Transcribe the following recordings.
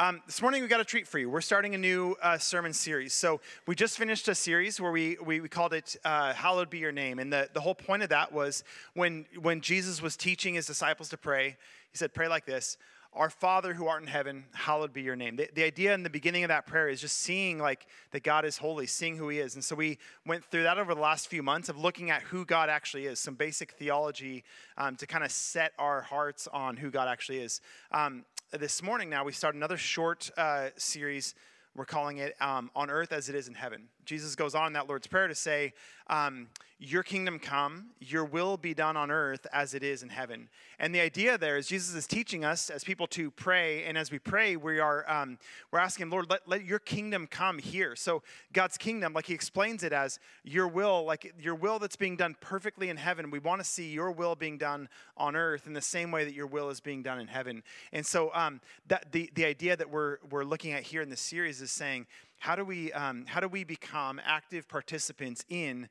Um, this morning we got a treat for you. We're starting a new uh, sermon series. So we just finished a series where we, we, we called it uh, "Hallowed Be Your Name," and the, the whole point of that was when when Jesus was teaching his disciples to pray, he said, "Pray like this." Our Father who art in heaven, hallowed be your name. The, the, idea in the beginning of that prayer is just seeing like that God is holy, seeing who he is. And so we went through that over the last few months of looking at who God actually is, some basic theology um, to kind of set our hearts on who God actually is. Um, this morning now we start another short uh, series we're calling it um, on earth as it is in heaven jesus goes on in that lord's prayer to say um, your kingdom come, your will be done on earth as it is in heaven. And the idea there is Jesus is teaching us as people to pray, and as we pray, we are um, we're asking, Lord, let, let your kingdom come here. So God's kingdom, like he explains it as your will, like your will that's being done perfectly in heaven. We want to see your will being done on earth in the same way that your will is being done in heaven. And so um, that the, the idea that we're we're looking at here in this series is saying, how do we um, how do we become active participants in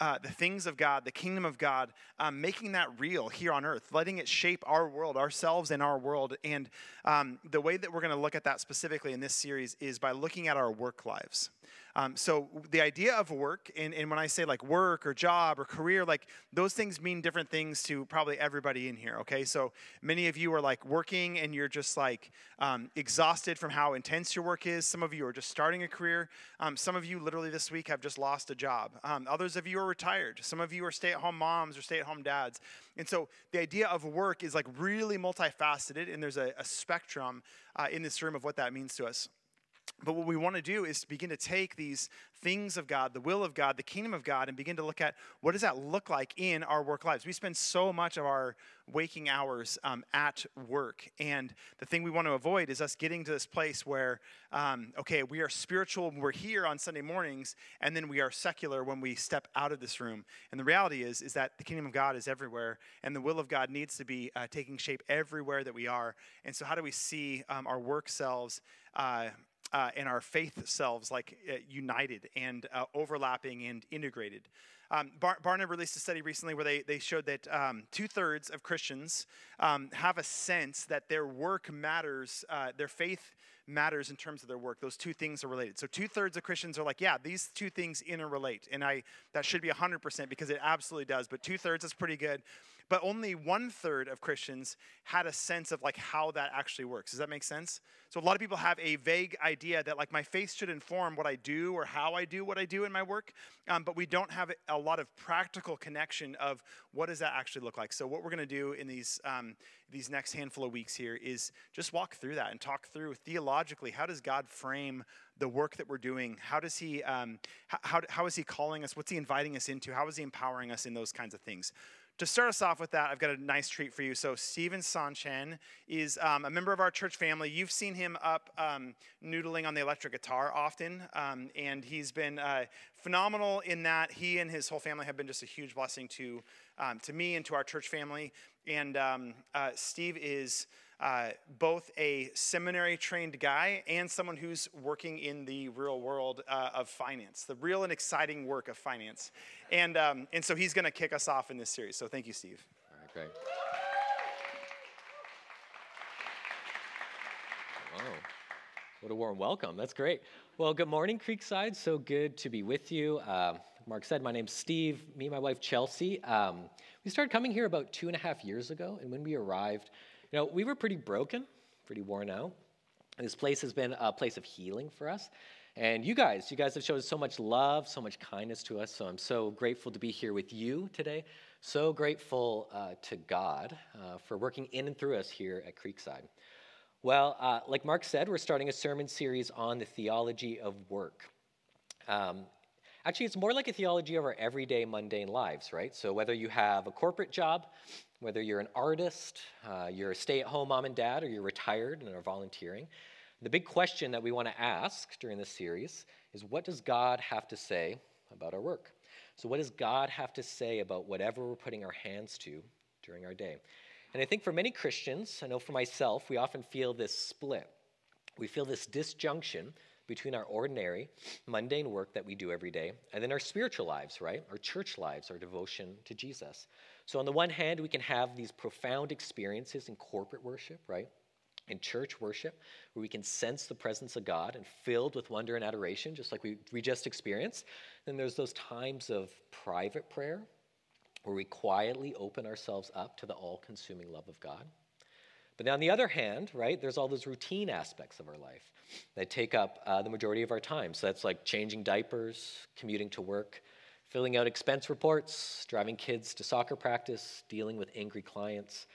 uh, the things of God, the kingdom of God, um, making that real here on earth, letting it shape our world, ourselves and our world. And um, the way that we're going to look at that specifically in this series is by looking at our work lives. Um, so the idea of work, and, and when I say like work or job or career, like those things mean different things to probably everybody in here. Okay, so many of you are like working and you're just like um, exhausted from how intense your work is. Some of you are just starting a career. Um, some of you literally this week have just lost a job. Um, others of you are retired. Some of you are stay-at-home moms or stay-at-home dads. And so the idea of work is like really multifaceted, and there's a, a spectrum uh, in this room of what that means to us. But what we want to do is begin to take these things of God, the will of God, the kingdom of God, and begin to look at what does that look like in our work lives. We spend so much of our waking hours um, at work, and the thing we want to avoid is us getting to this place where, um, okay, we are spiritual when we're here on Sunday mornings, and then we are secular when we step out of this room. And the reality is, is that the kingdom of God is everywhere, and the will of God needs to be uh, taking shape everywhere that we are. And so, how do we see um, our work selves? Uh, uh, and our faith selves like uh, united and uh, overlapping and integrated. Um, Bar- Barna released a study recently where they, they showed that um, two thirds of Christians um, have a sense that their work matters, uh, their faith matters in terms of their work. Those two things are related. So two thirds of Christians are like, yeah, these two things interrelate, and I that should be hundred percent because it absolutely does. But two thirds is pretty good but only one third of Christians had a sense of like how that actually works. Does that make sense? So a lot of people have a vague idea that like my faith should inform what I do or how I do what I do in my work, um, but we don't have a lot of practical connection of what does that actually look like. So what we're going to do in these um, these next handful of weeks here is just walk through that and talk through theologically how does God frame the work that we're doing? How does He um, how, how is He calling us? What's He inviting us into? How is He empowering us in those kinds of things? To start us off with that, I've got a nice treat for you. So, Stephen Sanchen is um, a member of our church family. You've seen him up um, noodling on the electric guitar often, um, and he's been uh, phenomenal in that. He and his whole family have been just a huge blessing to, um, to me and to our church family. And um, uh, Steve is uh, both a seminary trained guy and someone who's working in the real world uh, of finance, the real and exciting work of finance. And, um, and so he's going to kick us off in this series. So thank you, Steve. All right, great. Oh, what a warm welcome. That's great. Well, good morning, Creekside. So good to be with you. Uh, Mark said, my name's Steve. Me and my wife, Chelsea. Um, we started coming here about two and a half years ago, and when we arrived, you know, we were pretty broken, pretty worn out. This place has been a place of healing for us. And you guys, you guys have shown so much love, so much kindness to us. So I'm so grateful to be here with you today. So grateful uh, to God uh, for working in and through us here at Creekside. Well, uh, like Mark said, we're starting a sermon series on the theology of work. Um, actually, it's more like a theology of our everyday mundane lives, right? So whether you have a corporate job, whether you're an artist, uh, you're a stay at home mom and dad, or you're retired and are volunteering, the big question that we want to ask during this series is what does God have to say about our work? So, what does God have to say about whatever we're putting our hands to during our day? And I think for many Christians, I know for myself, we often feel this split. We feel this disjunction between our ordinary, mundane work that we do every day and then our spiritual lives, right? Our church lives, our devotion to Jesus. So, on the one hand, we can have these profound experiences in corporate worship, right? in church worship, where we can sense the presence of God and filled with wonder and adoration, just like we, we just experienced. Then there's those times of private prayer, where we quietly open ourselves up to the all consuming love of God. But on the other hand, right, there's all those routine aspects of our life that take up uh, the majority of our time. So that's like changing diapers, commuting to work, filling out expense reports, driving kids to soccer practice, dealing with angry clients,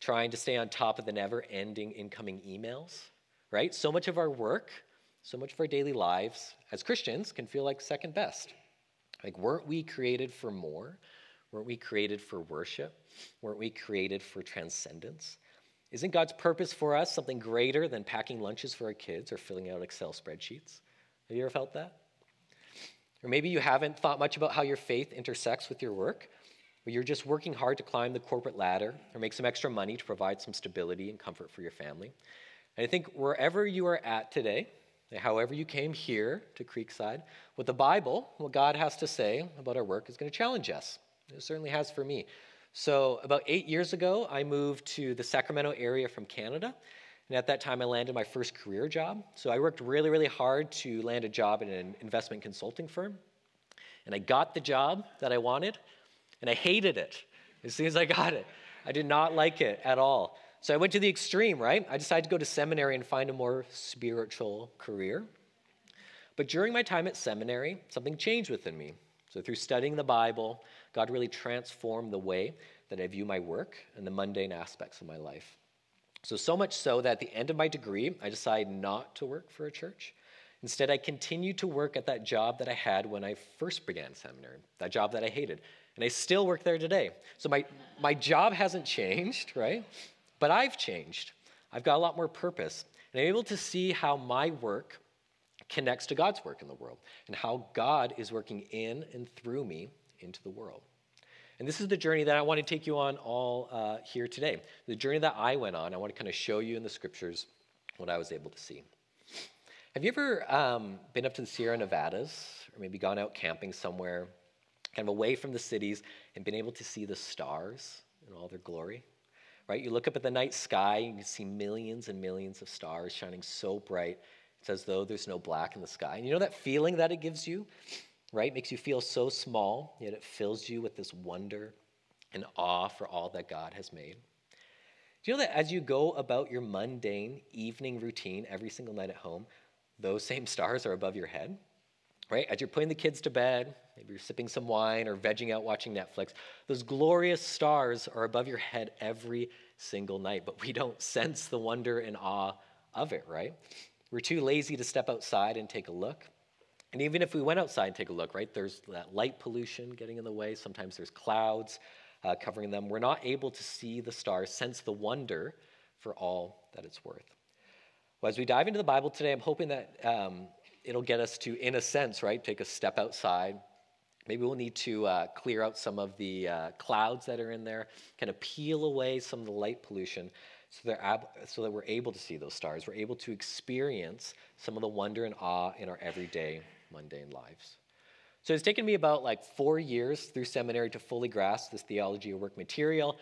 trying to stay on top of the never ending incoming emails, right? So much of our work, so much of our daily lives as Christians can feel like second best. Like, weren't we created for more? Weren't we created for worship? Weren't we created for transcendence? Isn't God's purpose for us something greater than packing lunches for our kids or filling out Excel spreadsheets? Have you ever felt that? Or maybe you haven't thought much about how your faith intersects with your work, but you're just working hard to climb the corporate ladder or make some extra money to provide some stability and comfort for your family. And I think wherever you are at today, however you came here to Creekside, what the Bible, what God has to say about our work is going to challenge us. It certainly has for me. So, about eight years ago, I moved to the Sacramento area from Canada. And at that time, I landed my first career job. So, I worked really, really hard to land a job in an investment consulting firm. And I got the job that I wanted, and I hated it as soon as I got it. I did not like it at all. So, I went to the extreme, right? I decided to go to seminary and find a more spiritual career. But during my time at seminary, something changed within me. So, through studying the Bible, God really transformed the way that I view my work and the mundane aspects of my life. So, so much so that at the end of my degree, I decided not to work for a church. Instead, I continued to work at that job that I had when I first began seminary, that job that I hated. And I still work there today. So, my, my job hasn't changed, right? But I've changed. I've got a lot more purpose. And I'm able to see how my work connects to God's work in the world and how God is working in and through me into the world. And this is the journey that I want to take you on all uh, here today. The journey that I went on, I want to kind of show you in the scriptures what I was able to see. Have you ever um, been up to the Sierra Nevadas or maybe gone out camping somewhere, kind of away from the cities, and been able to see the stars in all their glory? Right? You look up at the night sky and you can see millions and millions of stars shining so bright. It's as though there's no black in the sky. And you know that feeling that it gives you? Right? Makes you feel so small, yet it fills you with this wonder and awe for all that God has made. Do you know that as you go about your mundane evening routine every single night at home, those same stars are above your head? Right? As you're putting the kids to bed, maybe you're sipping some wine or vegging out watching Netflix, those glorious stars are above your head every single night, but we don't sense the wonder and awe of it, right? We're too lazy to step outside and take a look. And even if we went outside and take a look, right, there's that light pollution getting in the way. Sometimes there's clouds uh, covering them. We're not able to see the stars, sense the wonder for all that it's worth. Well, as we dive into the Bible today, I'm hoping that um, it'll get us to, in a sense, right, take a step outside. Maybe we'll need to uh, clear out some of the uh, clouds that are in there, kind of peel away some of the light pollution, so, ab- so that we're able to see those stars. We're able to experience some of the wonder and awe in our everyday mundane lives. So it's taken me about like four years through seminary to fully grasp this theology of work material.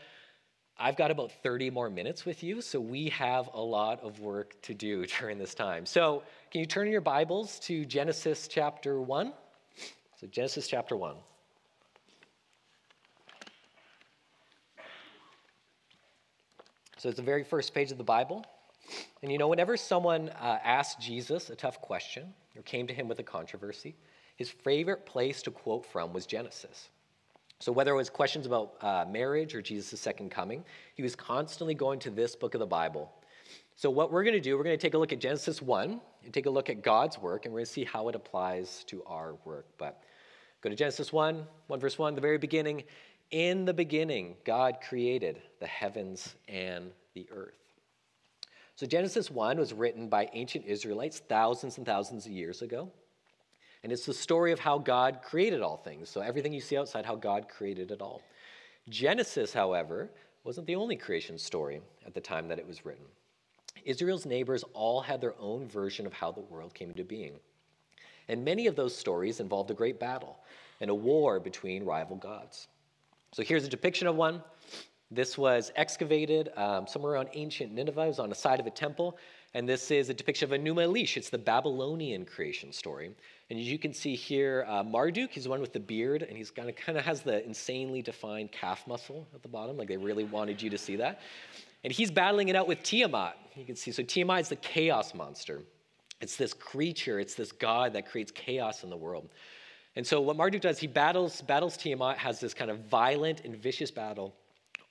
I've got about 30 more minutes with you, so we have a lot of work to do during this time. So, can you turn your Bibles to Genesis chapter 1? So, Genesis chapter 1. So, it's the very first page of the Bible. And you know, whenever someone uh, asked Jesus a tough question or came to him with a controversy, his favorite place to quote from was Genesis. So, whether it was questions about uh, marriage or Jesus' second coming, he was constantly going to this book of the Bible. So, what we're going to do, we're going to take a look at Genesis 1 and take a look at God's work, and we're going to see how it applies to our work. But go to Genesis 1, 1 verse 1, the very beginning. In the beginning, God created the heavens and the earth. So Genesis 1 was written by ancient Israelites thousands and thousands of years ago. And it's the story of how God created all things. So everything you see outside, how God created it all. Genesis, however, wasn't the only creation story at the time that it was written. Israel's neighbors all had their own version of how the world came into being. And many of those stories involved a great battle and a war between rival gods. So here's a depiction of one This was excavated um, somewhere around ancient Nineveh. It was on the side of a temple. And this is a depiction of Enuma Elish. It's the Babylonian creation story. And as you can see here, uh, Marduk, he's the one with the beard, and he's kind of kind of has the insanely defined calf muscle at the bottom. Like they really wanted you to see that. And he's battling it out with Tiamat. You can see, so Tiamat is the chaos monster. It's this creature, it's this god that creates chaos in the world. And so what Marduk does, he battles, battles Tiamat, has this kind of violent and vicious battle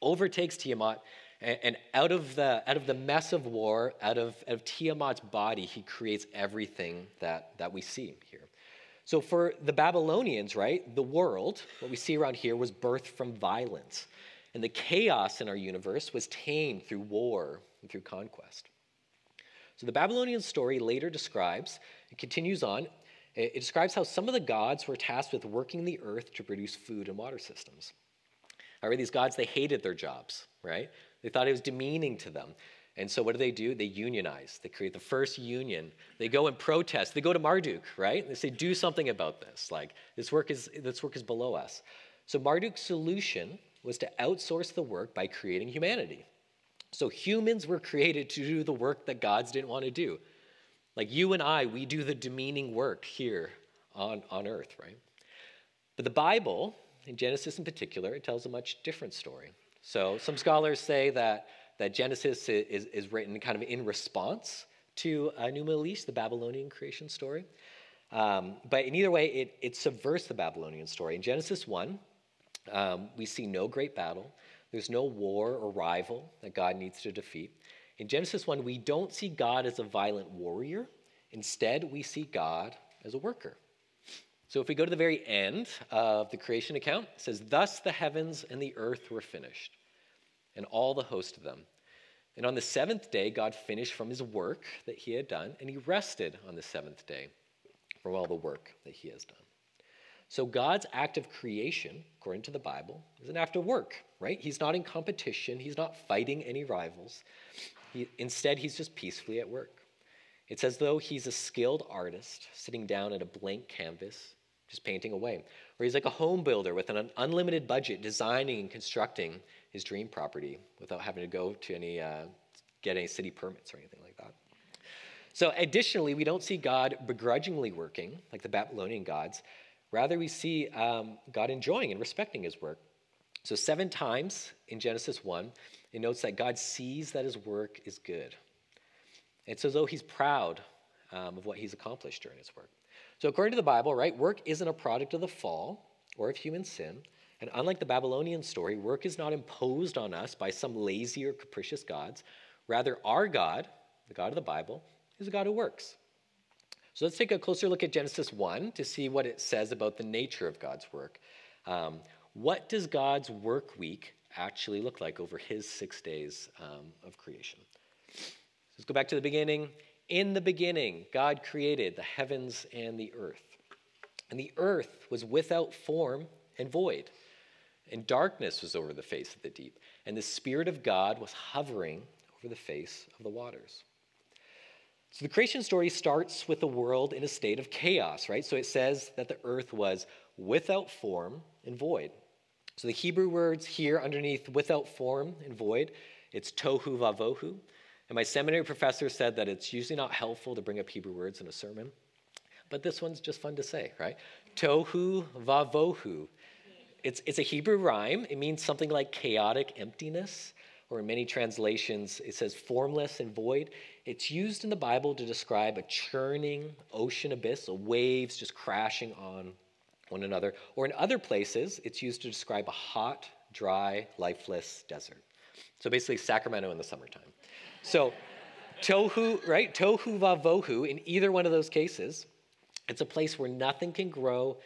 overtakes Tiamat, and, and out, of the, out of the mess of war, out of, out of Tiamat's body, he creates everything that, that we see here. So for the Babylonians, right, the world, what we see around here, was birthed from violence. And the chaos in our universe was tamed through war and through conquest. So the Babylonian story later describes, it continues on, it, it describes how some of the gods were tasked with working the earth to produce food and water systems. However, these gods, they hated their jobs, right? They thought it was demeaning to them. And so what do they do? They unionize. They create the first union. They go and protest. They go to Marduk, right? They say, do something about this. Like, this work is, this work is below us. So Marduk's solution was to outsource the work by creating humanity. So humans were created to do the work that gods didn't want to do. Like you and I, we do the demeaning work here on, on earth, right? But the Bible in Genesis in particular, it tells a much different story. So some scholars say that, that Genesis is, is written kind of in response to Enuma Elish, the Babylonian creation story. Um, but in either way, it, it subverts the Babylonian story. In Genesis 1, um, we see no great battle. There's no war or rival that God needs to defeat. In Genesis 1, we don't see God as a violent warrior. Instead, we see God as a worker. So if we go to the very end of the creation account, it says, Thus the heavens and the earth were finished, and all the host of them. And on the seventh day, God finished from his work that he had done, and he rested on the seventh day from all the work that he has done. So God's act of creation, according to the Bible, is an act of work, right? He's not in competition, he's not fighting any rivals. He, instead, he's just peacefully at work. It's as though he's a skilled artist sitting down at a blank canvas, just painting away. Or he's like a home builder with an unlimited budget, designing and constructing his dream property without having to go to any, uh, get any city permits or anything like that. So, additionally, we don't see God begrudgingly working like the Babylonian gods. Rather, we see um, God enjoying and respecting his work. So, seven times in Genesis 1, it notes that God sees that his work is good. It's as though he's proud um, of what he's accomplished during his work. So, according to the Bible, right, work isn't a product of the fall or of human sin. And unlike the Babylonian story, work is not imposed on us by some lazy or capricious gods. Rather, our God, the God of the Bible, is a God who works. So let's take a closer look at Genesis 1 to see what it says about the nature of God's work. Um, what does God's work week actually look like over his six days um, of creation? Let's go back to the beginning. In the beginning, God created the heavens and the earth. And the earth was without form and void. And darkness was over the face of the deep. And the Spirit of God was hovering over the face of the waters. So the creation story starts with the world in a state of chaos, right? So it says that the earth was without form and void. So the Hebrew words here underneath without form and void, it's tohu vavohu. And my seminary professor said that it's usually not helpful to bring up Hebrew words in a sermon, but this one's just fun to say, right? Tohu vavohu. It's, it's a Hebrew rhyme. It means something like chaotic emptiness, or in many translations, it says formless and void. It's used in the Bible to describe a churning ocean abyss, waves just crashing on one another. Or in other places, it's used to describe a hot, dry, lifeless desert. So basically, Sacramento in the summertime. So, tohu, right? Tohu vavohu, in either one of those cases, it's a place where nothing can grow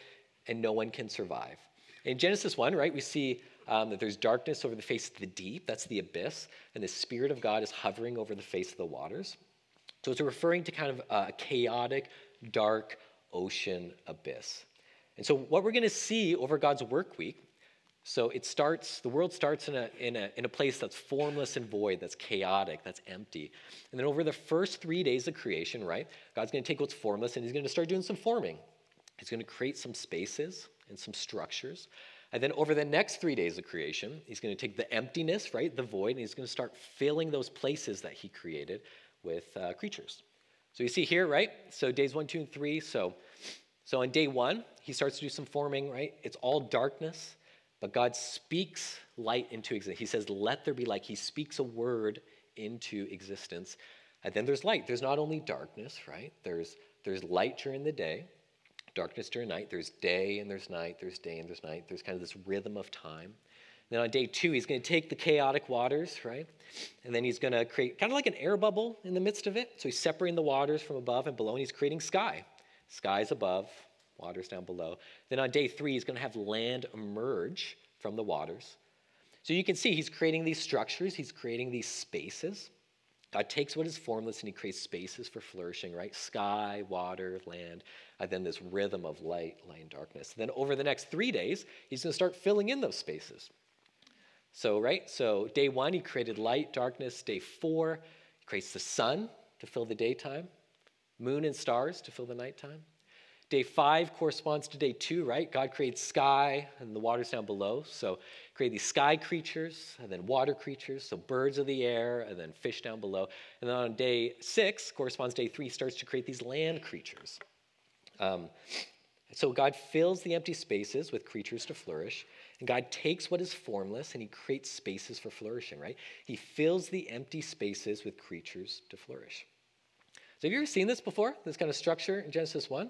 and no one can survive. In Genesis 1, right, we see um, that there's darkness over the face of the deep, that's the abyss, and the Spirit of God is hovering over the face of the waters. So it's referring to kind of a chaotic, dark ocean abyss. And so, what we're going to see over God's work week so it starts, the world starts in a, in, a, in a place that's formless and void, that's chaotic, that's empty. And then over the first three days of creation, right, God's to take what's formless and he's to start doing some forming. He's to create some spaces and some structures And then over the next three days of creation, he's to take the emptiness, right, the void, and he's to start filling those places that he created with uh, creatures. So you see here, right? So days one, two, and three. So, so on day one, he starts to do some forming, right? It's all darkness, but God speaks light into existence. He says, "Let there be light." He speaks a word into existence, and then there's light. There's not only darkness, right? There's there's light during the day, darkness during night. There's day and there's night. There's day and there's night. There's kind of this rhythm of time. Then on day two, he's going to take the chaotic waters, right? And then he's going to create kind of like an air bubble in the midst of it. So he's separating the waters from above and below, and he's creating sky. Sky's above, waters down below. Then on day three, he's going to have land emerge from the waters. So you can see he's creating these structures, he's creating these spaces. God takes what is formless and he creates spaces for flourishing, right? Sky, water, land, and then this rhythm of light, light, and darkness. Then over the next three days, he's going to start filling in those spaces. So, right? So, day one, he created light, darkness. Day four, he creates the sun to fill the daytime, moon and stars to fill the nighttime. Day five corresponds to day two, right? God creates sky and the waters down below. So create these sky creatures and then water creatures, so birds of the air and then fish down below. And then on day six, corresponds day three, starts to create these land creatures. Um, so God fills the empty spaces with creatures to flourish. And God takes what is formless and he creates spaces for flourishing, right? He fills the empty spaces with creatures to flourish. So have you ever seen this before, this kind of structure in Genesis 1?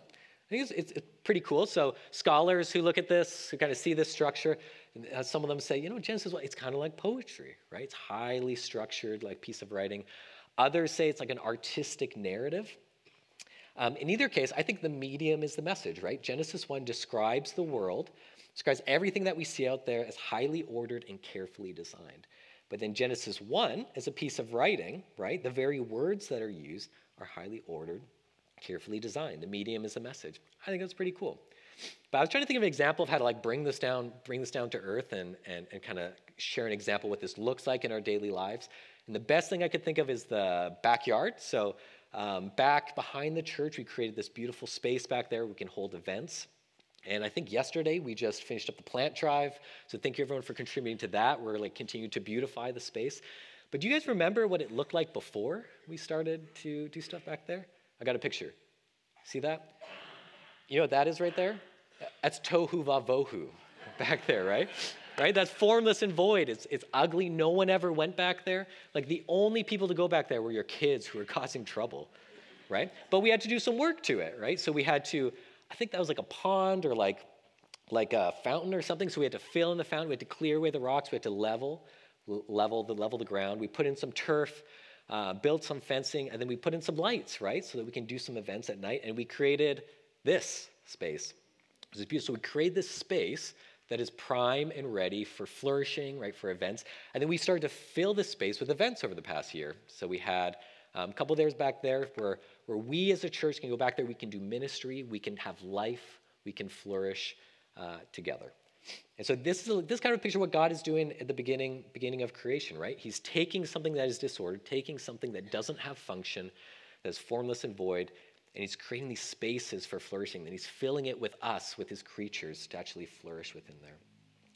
I think it's, it's, pretty cool. So scholars who look at this, who kind of see this structure, uh, some of them say, you know, Genesis, 1, it's kind of like poetry, right? It's highly structured, like piece of writing. Others say it's like an artistic narrative. Um, in either case, I think the medium is the message, right? Genesis 1 describes the world, describes everything that we see out there as highly ordered and carefully designed. But then Genesis 1, as a piece of writing, right, the very words that are used are highly ordered carefully designed. The medium is a message. I think that's pretty cool. But I was trying to think of an example of how to like bring this down, bring this down to earth and, and, and kind of share an example what this looks like in our daily lives. And the best thing I could think of is the backyard. So um, back behind the church, we created this beautiful space back there. We can hold events. And I think yesterday we just finished up the plant drive. So thank you everyone for contributing to that. We're like continuing to beautify the space. But do you guys remember what it looked like before we started to do stuff back there? I got a picture. See that? You know what that is right there? That's tohu vavohu back there, right? Right? That's formless and void. It's, it's ugly. No one ever went back there. Like the only people to go back there were your kids who were causing trouble, right? But we had to do some work to it, right? So we had to, I think that was like a pond or like, like a fountain or something. So we had to fill in the fountain. We had to clear away the rocks. We had to level, level the level the ground. We put in some turf uh, built some fencing, and then we put in some lights, right, so that we can do some events at night. And we created this space. This is beautiful. So we create this space that is prime and ready for flourishing, right, for events. And then we started to fill this space with events over the past year. So we had um, a couple days back there where, where we as a church can go back there, we can do ministry, we can have life, we can flourish uh, together. And so this is a, this kind of picture what God is doing at the beginning beginning of creation, right? He's taking something that is disordered, taking something that doesn't have function, that's formless and void, and he's creating these spaces for flourishing. And he's filling it with us, with his creatures, to actually flourish within there.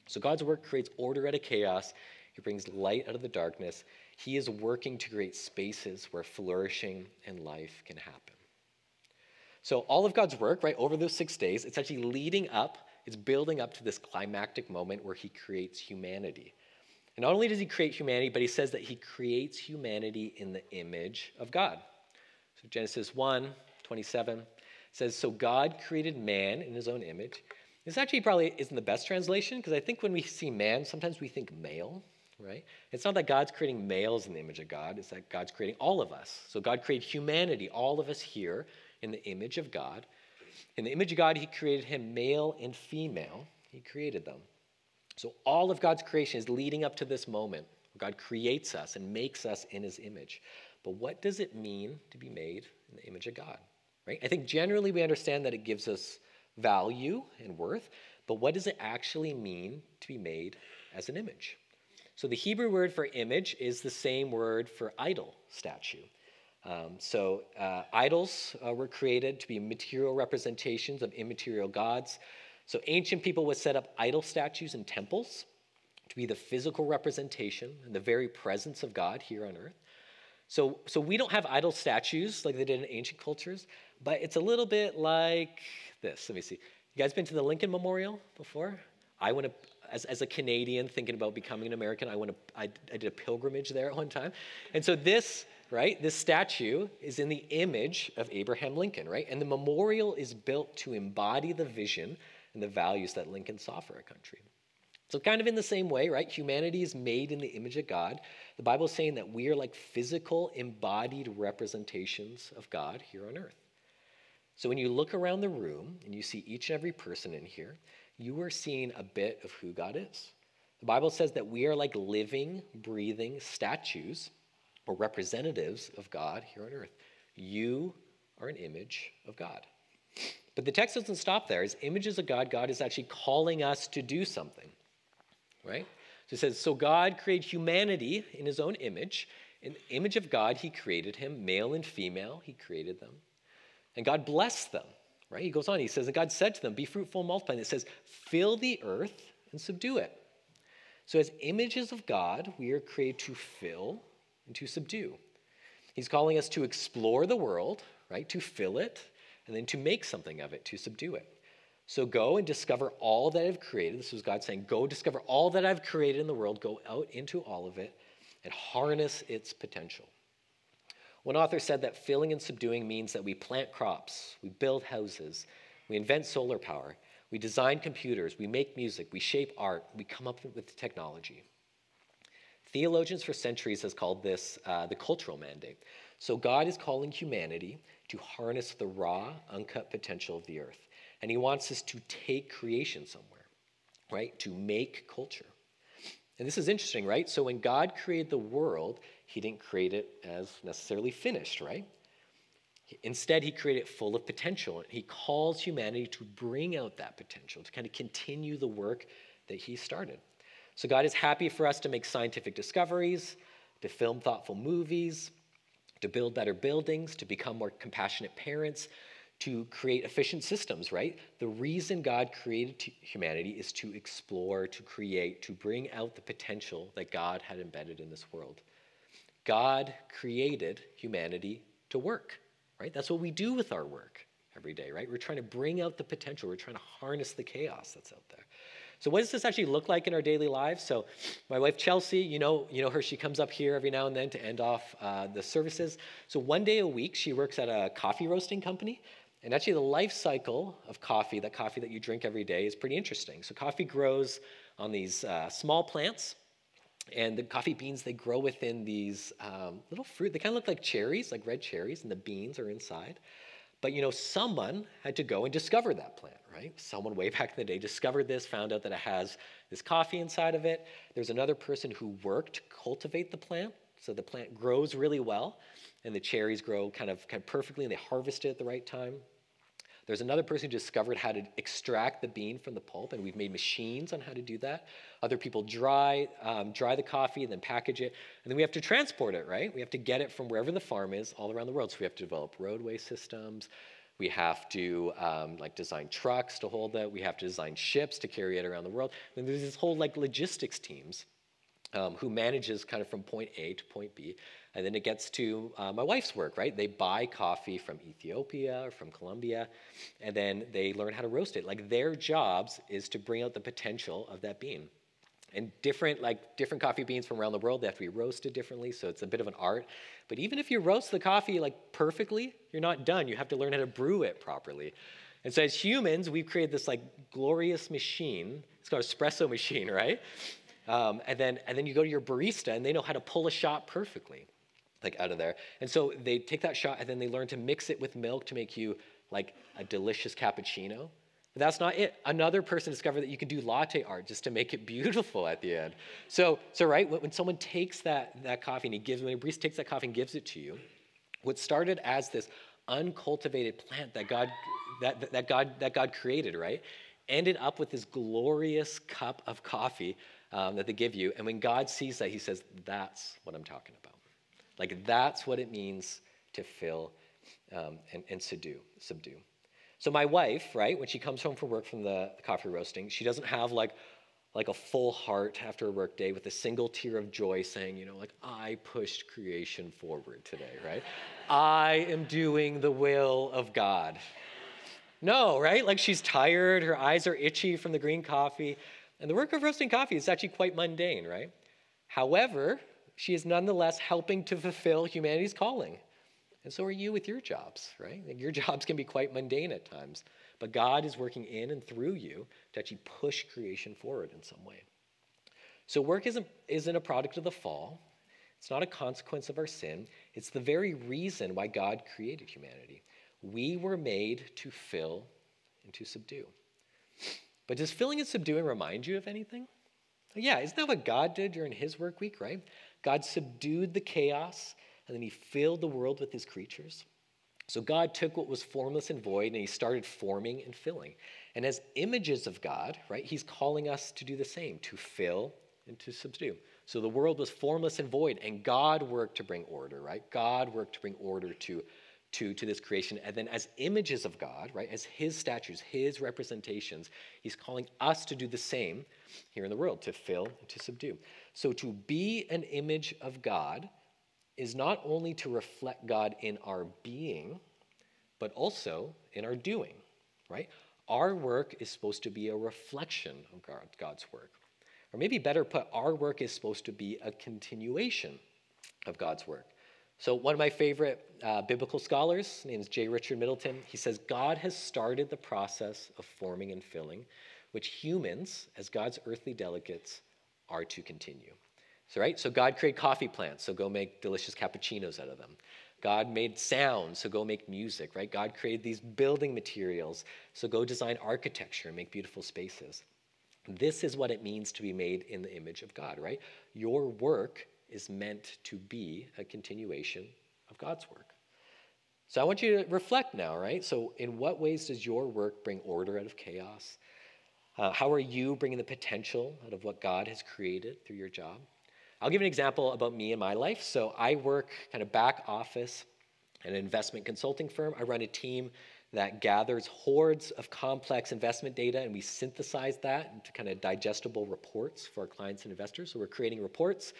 So God's work creates order out of chaos. He brings light out of the darkness. He is working to create spaces where flourishing and life can happen. So all of God's work, right, over those six days, it's actually leading up it's building up to this climactic moment where he creates humanity. And not only does he create humanity, but he says that he creates humanity in the image of God. So Genesis 1 27 says, So God created man in his own image. This actually probably isn't the best translation because I think when we see man, sometimes we think male, right? It's not that God's creating males in the image of God, it's that God's creating all of us. So God created humanity, all of us here, in the image of God. In the image of God, He created him male and female. He created them. So all of God's creation is leading up to this moment God creates us and makes us in His image. But what does it mean to be made in the image of God? Right? I think generally we understand that it gives us value and worth, but what does it actually mean to be made as an image? So the Hebrew word for image is the same word for idol statue. Um, so, uh, idols uh, were created to be material representations of immaterial gods. So ancient people would set up idol statues in temples to be the physical representation and the very presence of God here on earth. So, so we don't have idol statues like they did in ancient cultures, but it's a little bit like this. Let me see. You guys been to the Lincoln Memorial before? I went to, as, as a Canadian thinking about becoming an American, I, went to, I, I did a pilgrimage there at one time. And so this, right, this statue is in the image of Abraham Lincoln, right? And the memorial is built to embody the vision and the values that Lincoln saw for our country. So, kind of in the same way, right? Humanity is made in the image of God. The Bible is saying that we are like physical, embodied representations of God here on earth. So, when you look around the room and you see each and every person in here, you are seeing a bit of who God is. The Bible says that we are like living, breathing statues or representatives of God here on earth. You are an image of God. But the text doesn't stop there. As images of God, God is actually calling us to do something right? So it says, So God created humanity in his own image. In the image of God, he created him, male and female, he created them. And God blessed them, right? He goes on, he says, And God said to them, Be fruitful and multiply. And it says, Fill the earth and subdue it. So, as images of God, we are created to fill and to subdue. He's calling us to explore the world, right? To fill it, and then to make something of it, to subdue it. So go and discover all that I've created. This was God saying, Go discover all that I've created in the world, go out into all of it, and harness its potential. One author said that filling and subduing means that we plant crops, we build houses, we invent solar power, we design computers, we make music, we shape art, we come up with technology. Theologians for centuries has called this uh, the cultural mandate. So God is calling humanity to harness the raw, uncut potential of the earth. And he wants us to take creation somewhere, right? To make culture. And this is interesting, right? So when God created the world, he didn't create it as necessarily finished, right? Instead, he created it full of potential. He calls humanity to bring out that potential, to kind of continue the work that he started. So God is happy for us to make scientific discoveries, to film thoughtful movies, to build better buildings, to become more compassionate parents, to create efficient systems, right? The reason God created humanity is to explore, to create, to bring out the potential that God had embedded in this world. God created humanity to work, right? That's what we do with our work every day, right? We're trying to bring out the potential, we're trying to harness the chaos that's out there. So what does this actually look like in our daily lives? So my wife Chelsea, you know, you know her. She comes up here every now and then to end off uh, the services. So one day a week, she works at a coffee roasting company. And actually, the life cycle of coffee, that coffee that you drink every day, is pretty interesting. So, coffee grows on these uh, small plants, and the coffee beans they grow within these um, little fruit. They kind of look like cherries, like red cherries, and the beans are inside. But you know, someone had to go and discover that plant, right? Someone way back in the day discovered this, found out that it has this coffee inside of it. There's another person who worked to cultivate the plant, so the plant grows really well, and the cherries grow kind of, kind of perfectly, and they harvest it at the right time. There's another person who discovered how to extract the bean from the pulp, and we've made machines on how to do that. Other people dry, um, dry the coffee and then package it, and then we have to transport it, right? We have to get it from wherever the farm is all around the world. So we have to develop roadway systems. We have to um, like design trucks to hold that. We have to design ships to carry it around the world. And there's this whole like logistics teams um, who manages kind of from point A to point B. And then it gets to uh, my wife's work, right? They buy coffee from Ethiopia or from Colombia, and then they learn how to roast it. Like their jobs is to bring out the potential of that bean. And different, like different coffee beans from around the world, they have to be roasted differently, so it's a bit of an art. But even if you roast the coffee like perfectly, you're not done. You have to learn how to brew it properly. And so as humans, we've created this like glorious machine. It's called espresso machine, right? Um, and then and then you go to your barista, and they know how to pull a shot perfectly like out of there. And so they take that shot and then they learn to mix it with milk to make you like a delicious cappuccino. But that's not it. Another person discovered that you can do latte art just to make it beautiful at the end. So, so right, when, when someone takes that, that coffee and he gives, when a barista takes that coffee and gives it to you, what started as this uncultivated plant that God, that, that, God, that God created, right, ended up with this glorious cup of coffee um, that they give you. And when God sees that, he says, that's what I'm talking about. Like that's what it means to fill um, and, and subdue, subdue. So my wife, right, when she comes home from work from the, the coffee roasting, she doesn't have like like a full heart after a work day with a single tear of joy saying, you know, like, I pushed creation forward today, right? I am doing the will of God. No, right? Like she's tired, her eyes are itchy from the green coffee. And the work of roasting coffee is actually quite mundane, right? However, she is nonetheless helping to fulfill humanity's calling. And so are you with your jobs, right? Your jobs can be quite mundane at times, but God is working in and through you to actually push creation forward in some way. So work isn't, isn't a product of the fall. It's not a consequence of our sin. It's the very reason why God created humanity. We were made to fill and to subdue. But does filling and subduing remind you of anything? Yeah, isn't that what God did during his work week, right? God subdued the chaos and then he filled the world with his creatures. So God took what was formless and void and he started forming and filling. And as images of God, right, he's calling us to do the same, to fill and to subdue. So the world was formless and void, and God worked to bring order, right? God worked to bring order to, to, to this creation. And then as images of God, right, as his statues, his representations, he's calling us to do the same here in the world, to fill and to subdue. So to be an image of God is not only to reflect God in our being, but also in our doing, right? Our work is supposed to be a reflection of God's work. Or maybe better put, our work is supposed to be a continuation of God's work. So, one of my favorite uh, biblical scholars, his name is J. Richard Middleton, he says, God has started the process of forming and filling, which humans, as God's earthly delegates, are to continue. So, right? So, God created coffee plants, so go make delicious cappuccinos out of them. God made sound, so go make music, right? God created these building materials, so go design architecture and make beautiful spaces. This is what it means to be made in the image of God, right? Your work is meant to be a continuation of God's work. So I want you to reflect now, right? So, in what ways does your work bring order out of chaos? Uh, how are you bringing the potential out of what God has created through your job? I'll give an example about me and my life. So I work kind of back office at an investment consulting firm. I run a team that gathers hordes of complex investment data and we synthesize that into kind of digestible reports for our clients and investors. So we're creating reports.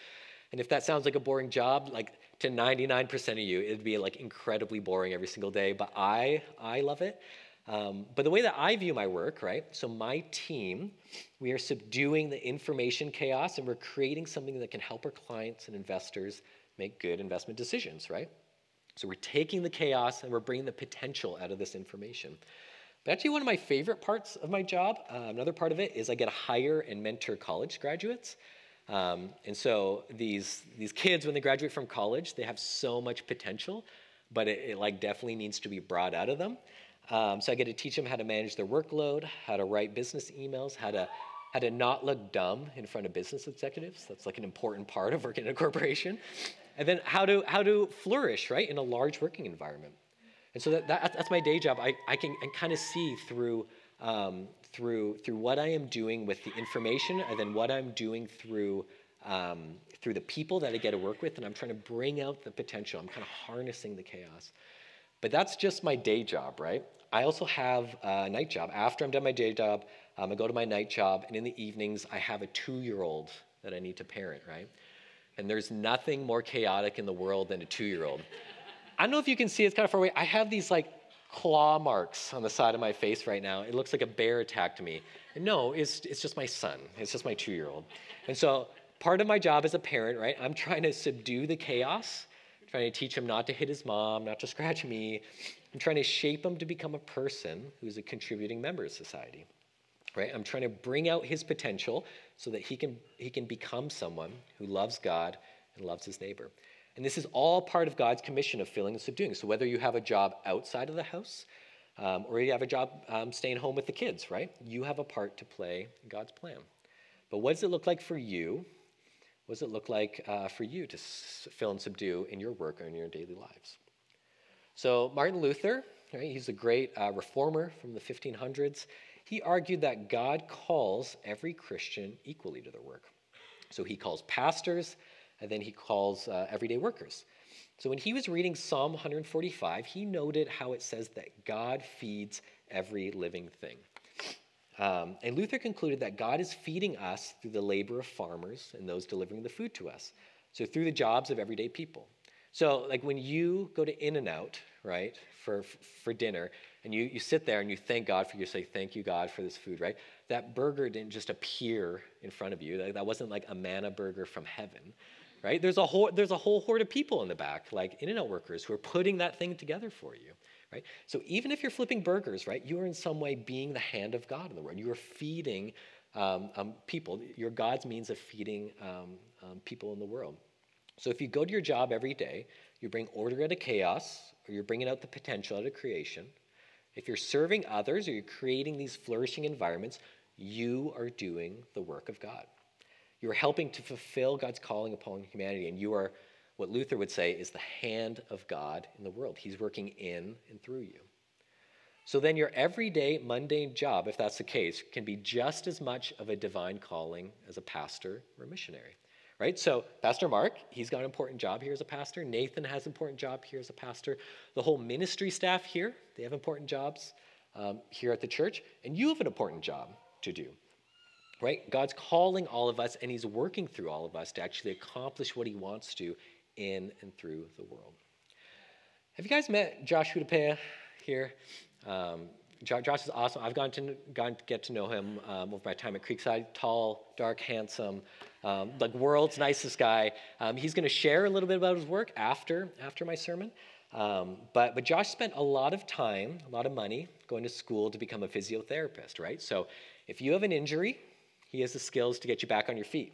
And if that sounds like a boring job, like to 99% of you, it'd be like incredibly boring every single day. But I, I love it. Um, but the way that I view my work, right? So my team, we are subduing the information chaos and we're creating something that can help our clients and investors make good investment decisions, right? So we're taking the chaos and we're bringing the potential out of this information. But actually, one of my favorite parts of my job, uh, another part of it, is I get to hire and mentor college graduates. Um, and so these these kids, when they graduate from college, they have so much potential, but it, it like definitely needs to be brought out of them. Um, so I get to teach them how to manage their workload, how to write business emails, how to how to not look dumb in front of business executives. That's like an important part of working in a corporation. And then how to how to flourish right in a large working environment. And so that, that that's my day job. I, I can kind of see through um, through through what I am doing with the information, and then what I'm doing through um, through the people that I get to work with, and I'm trying to bring out the potential. I'm kind of harnessing the chaos. But that's just my day job, right? I also have a night job. After I'm done my day job, um, I go to my night job, and in the evenings, I have a two year old that I need to parent, right? And there's nothing more chaotic in the world than a two year old. I don't know if you can see, it's kind of far away. I have these like claw marks on the side of my face right now. It looks like a bear attacked me. And no, it's, it's just my son, it's just my two year old. And so part of my job as a parent, right, I'm trying to subdue the chaos trying to teach him not to hit his mom, not to scratch me. I'm trying to shape him to become a person who's a contributing member of society. Right? I'm trying to bring out his potential so that he can, he can become someone who loves God and loves his neighbor. And this is all part of God's commission of filling and subduing. So whether you have a job outside of the house um, or you have a job um, staying home with the kids, right? You have a part to play in God's plan. But what does it look like for you what does it look like uh, for you to fill and subdue in your work or in your daily lives? So, Martin Luther, right, he's a great uh, reformer from the 1500s. He argued that God calls every Christian equally to their work. So, he calls pastors and then he calls uh, everyday workers. So when he was reading Psalm 145, he noted how it says that God feeds every living thing. Um, and Luther concluded that God is feeding us through the labor of farmers and those delivering the food to us. So through the jobs of everyday people. So like when you go to In-N-Out, right, for, for dinner, and you, you sit there and you thank God for you say, thank you, God, for this food, right? That burger didn't just appear in front of you. That, that wasn't like a manna burger from heaven, right? There's a whole, there's a whole horde of people in the back, like In-N-Out workers, who are putting that thing together for you right? So even if you're flipping burgers, right, you are in some way being the hand of God in the world. You are feeding um, um, people. You're God's means of feeding um, um, people in the world. So if you go to your job every day, you bring order out of chaos, or you're bringing out the potential out of creation. If you're serving others or you're creating these flourishing environments, you are doing the work of God. You are helping to fulfill God's calling upon humanity, and you are what Luther would say is the hand of God in the world. He's working in and through you. So then, your everyday mundane job, if that's the case, can be just as much of a divine calling as a pastor or a missionary. Right? So, Pastor Mark, he's got an important job here as a pastor. Nathan has an important job here as a pastor. The whole ministry staff here, they have important jobs um, here at the church. And you have an important job to do. Right? God's calling all of us, and he's working through all of us to actually accomplish what he wants to in and through the world. Have you guys met Josh Hudapea here? Um, Josh is awesome. I've gotten to, to get to know him um, over my time at Creekside. Tall, dark, handsome, um, like world's nicest guy. Um, he's going to share a little bit about his work after after my sermon. Um, but but Josh spent a lot of time, a lot of money going to school to become a physiotherapist, right? So if you have an injury, he has the skills to get you back on your feet.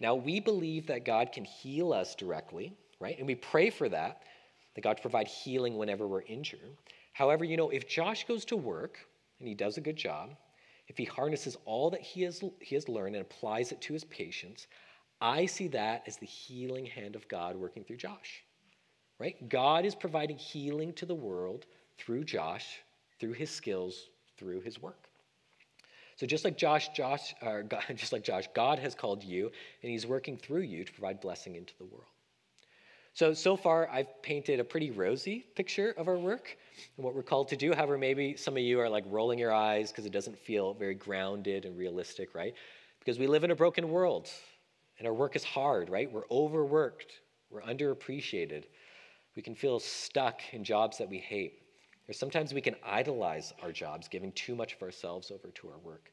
Now, we believe that God can heal us directly, right? And we pray for that, that God provide healing whenever we're injured. However, you know, if Josh goes to work and he does a good job, if he harnesses all that he has, he has learned and applies it to his patients, I see that as the healing hand of God working through Josh. Right? God is providing healing to the world through Josh, through his skills, through his work. So just like Josh, Josh, or uh, God, just like Josh, God has called you, and He's working through you to provide blessing into the world. So so far, I've painted a pretty rosy picture of our work and what we're called to do. However, maybe some of you are like rolling your eyes because it doesn't feel very grounded and realistic, right? Because we live in a broken world, and our work is hard, right? We're overworked, we're underappreciated, we can feel stuck in jobs that we hate. Or sometimes we can idolize our jobs, giving too much of ourselves over to our work.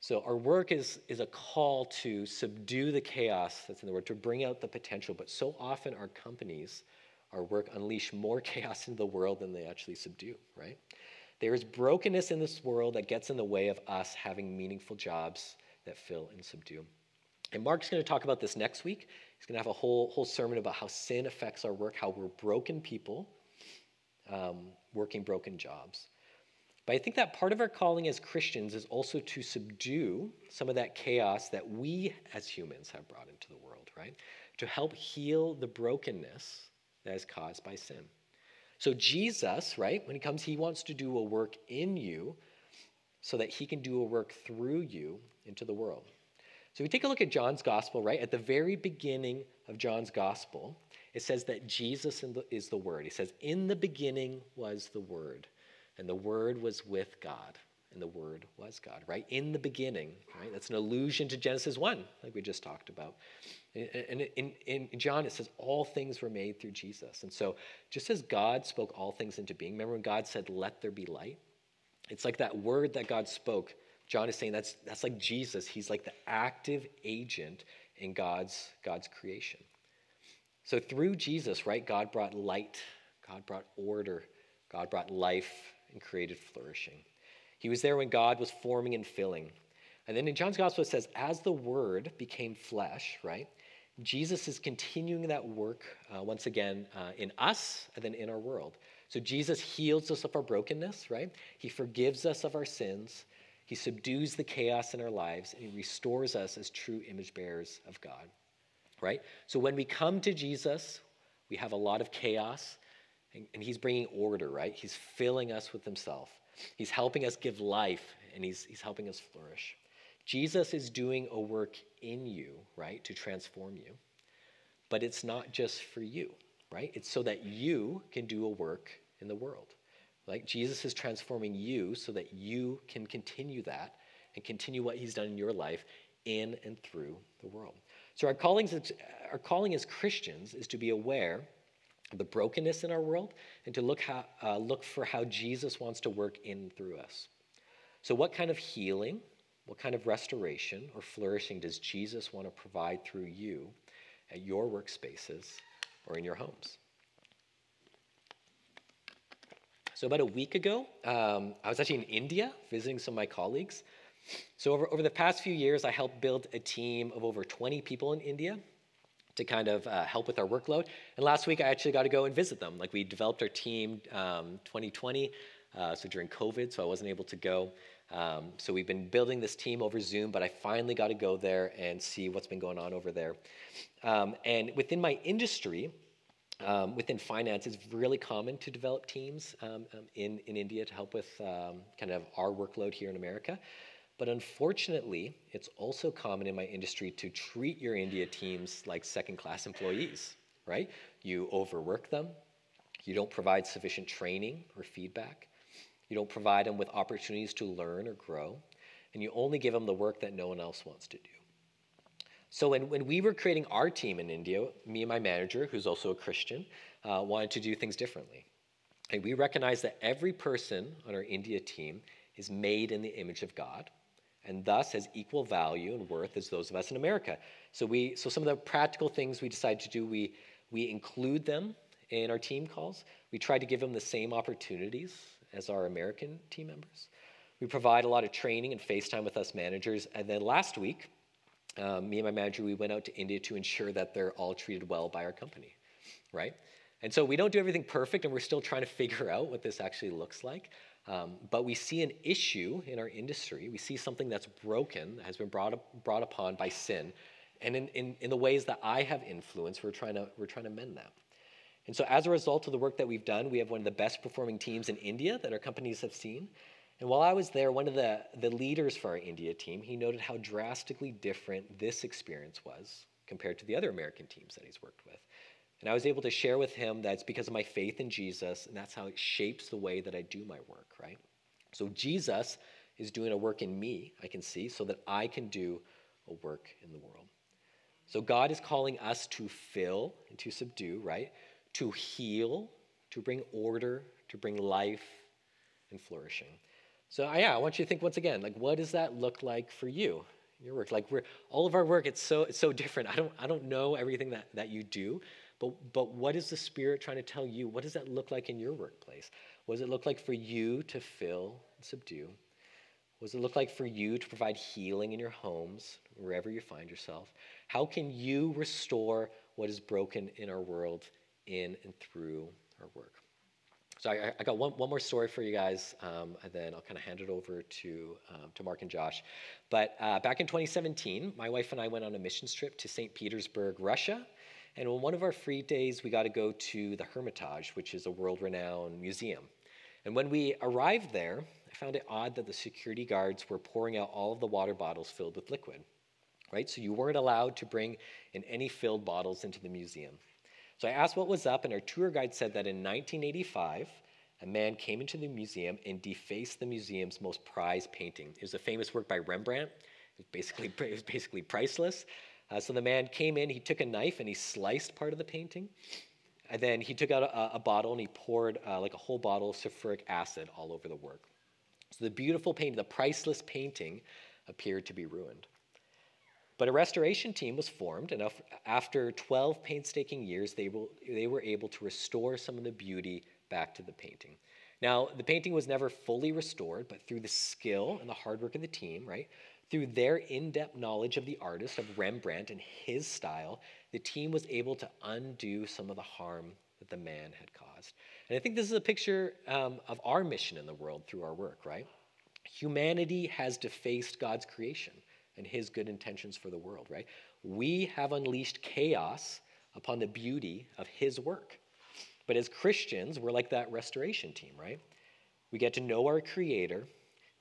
So our work is, is a call to subdue the chaos that's in the world, to bring out the potential. But so often our companies, our work unleash more chaos into the world than they actually subdue, right? There is brokenness in this world that gets in the way of us having meaningful jobs that fill and subdue. And Mark's going to talk about this next week. He's going to have a whole, whole sermon about how sin affects our work, how we're broken people um, working broken jobs. But I think that part of our calling as Christians is also to subdue some of that chaos that we as humans have brought into the world, right? To help heal the brokenness that is caused by sin. So, Jesus, right, when he comes, he wants to do a work in you so that he can do a work through you into the world. So, we take a look at John's gospel, right? At the very beginning of John's gospel, it says that Jesus is the Word. He says, In the beginning was the Word, and the Word was with God, and the Word was God, right? In the beginning, right? That's an allusion to Genesis 1, like we just talked about. And in, in, in John, it says, All things were made through Jesus. And so, just as God spoke all things into being, remember when God said, Let there be light? It's like that word that God spoke. John is saying that's, that's like Jesus. He's like the active agent in God's, God's creation. So through Jesus, right, God brought light, God brought order, God brought life and created flourishing. He was there when God was forming and filling. And then in John's gospel, it says, as the word became flesh, right? Jesus is continuing that work uh, once again uh, in us and then in our world. So Jesus heals us of our brokenness, right? He forgives us of our sins. He subdues the chaos in our lives and he restores us as true image bearers of God right? So when we come to Jesus, we have a lot of chaos, and, and he's bringing order, right? He's filling us with himself. He's helping us give life, and he's, he's helping us flourish. Jesus is doing a work in you, right, to transform you. But it's not just for you. right? It's so that you can do a work in the world. Like Jesus is transforming you so that you can continue that and continue what he's done in your life in and through the world. So our calling, our calling as Christians is to be aware of the brokenness in our world and to look, how, uh, look for how Jesus wants to work in through us. So what kind of healing, what kind of restoration or flourishing does Jesus want to provide through you at your workspaces or in your homes? So about a week ago, um, I was actually in India visiting some of my colleagues. So over, over the past few years, I helped build a team of over 20 people in India to kind of uh, help with our workload. And last week, I actually got to go and visit them. Like we developed our team um, 2020, uh, so during COVID, so I wasn't able to go. Um, so we've been building this team over Zoom, but I finally got to go there and see what's been going on over there. Um, and within my industry, um, within finance, it's really common to develop teams um, um, in, in India to help with um, kind of our workload here in America. But unfortunately, it's also common in my industry to treat your India teams like second class employees, right? You overwork them, you don't provide sufficient training or feedback, you don't provide them with opportunities to learn or grow, and you only give them the work that no one else wants to do. So when, when we were creating our team in India, me and my manager, who's also a Christian, uh, wanted to do things differently. And we recognize that every person on our India team is made in the image of God and thus has equal value and worth as those of us in America. So we so some of the practical things we decided to do, we we include them in our team calls. We try to give them the same opportunities as our American team members. We provide a lot of training and FaceTime with us managers. And then last week, um, me and my manager, we went out to India to ensure that they're all treated well by our company, right? And so we don't do everything perfect, and we're still trying to figure out what this actually looks like. Um, but we see an issue in our industry. We see something that's broken, that has been brought, up, brought upon by sin. And in, in, in the ways that I have influence, we're trying, to, we're trying to mend that. And so, as a result of the work that we've done, we have one of the best performing teams in India that our companies have seen. And while I was there, one of the, the leaders for our India team, he noted how drastically different this experience was compared to the other American teams that he's worked with. And I was able to share with him that it's because of my faith in Jesus, and that's how it shapes the way that I do my work, right? So Jesus is doing a work in me, I can see, so that I can do a work in the world. So God is calling us to fill and to subdue, right? To heal, to bring order, to bring life and flourishing. So uh, yeah, I want you to think once again, like what does that look like for you? Your work, like we're all of our work, it's so it's so different. I don't I don't know everything that, that you do, but but what is the spirit trying to tell you? What does that look like in your workplace? What does it look like for you to fill and subdue? What does it look like for you to provide healing in your homes, wherever you find yourself? How can you restore what is broken in our world in and through our work? So I, I, got one, one more story for you guys, um, and then I'll kind of hand it over to, um, to Mark and Josh. But uh, back in 2017, my wife and I went on a missions trip to St. Petersburg, Russia. And on one of our free days, we got to go to the Hermitage, which is a world renowned museum. And when we arrived there, I found it odd that the security guards were pouring out all of the water bottles filled with liquid, right? So you weren't allowed to bring in any filled bottles into the museum. So I asked what was up, and our tour guide said that in 1985, a man came into the museum and defaced the museum's most prized painting. It was a famous work by Rembrandt. It was basically, it was basically priceless. Uh, so the man came in, he took a knife and he sliced part of the painting. And then he took out a, a bottle and he poured uh, like a whole bottle of sulfuric acid all over the work. So the beautiful painting, the priceless painting, appeared to be ruined. But a restoration team was formed, and after 12 painstaking years, they, will, they were able to restore some of the beauty back to the painting. Now, the painting was never fully restored, but through the skill and the hard work of the team, right, through their in depth knowledge of the artist, of Rembrandt and his style, the team was able to undo some of the harm that the man had caused. And I think this is a picture um, of our mission in the world through our work, right? Humanity has defaced God's creation and his good intentions for the world, right? We have unleashed chaos upon the beauty of his work. But as Christians, we're like that restoration team, right? We get to know our creator,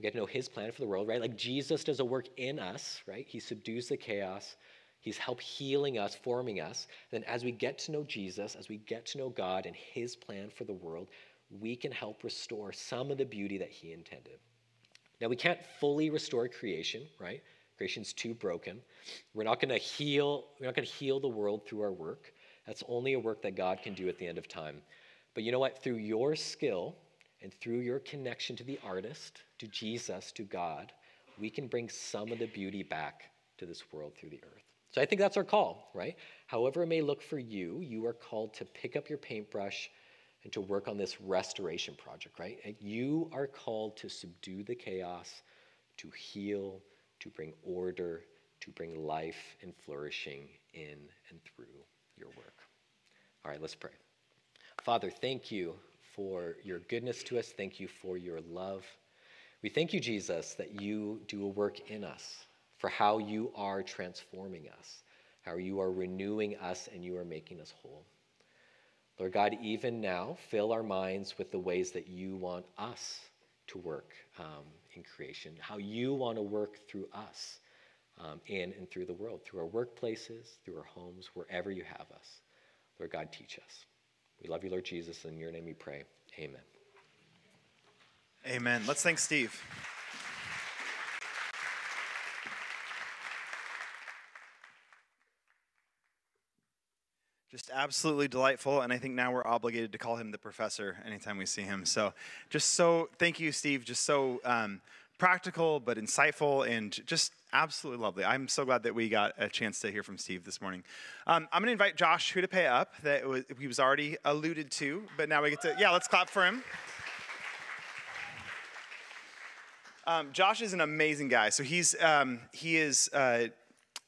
get to know his plan for the world, right? Like Jesus does a work in us, right? He subdues the chaos, He's helped healing us, forming us. Then, as we get to know Jesus, as we get to know God and His plan for the world, we can help restore some of the beauty that He intended. Now, we can't fully restore creation, right? Creation's too broken. We're not going to heal. We're not going to heal the world through our work. That's only a work that God can do at the end of time. But you know what? Through your skill and through your connection to the artist, to Jesus, to God, we can bring some of the beauty back to this world through the earth. So I think that's our call, right? However it may look for you, you are called to pick up your paintbrush and to work on this restoration project, right? You are called to subdue the chaos, to heal, to bring order, to bring life and flourishing in and through your work. All right, let's pray. Father, thank you for your goodness to us. Thank you for your love. We thank you, Jesus, that you do a work in us, for how you are transforming us, how you are renewing us, and you are making us whole. Lord God, even now, fill our minds with the ways that you want us to work um, in creation, how you want to work through us um, in and through the world, through our workplaces, through our homes, wherever you have us. Lord God, teach us. We love you, Lord Jesus. In your name we pray. Amen. Amen. Let's thank Steve. Just absolutely delightful, and I think now we're obligated to call him the professor anytime we see him. So, just so thank you, Steve. Just so um, practical but insightful, and just absolutely lovely. I'm so glad that we got a chance to hear from Steve this morning. Um, I'm going to invite Josh who to pay up that was, he was already alluded to, but now we get to yeah. Let's clap for him. Um, Josh is an amazing guy. So he's um, he is uh,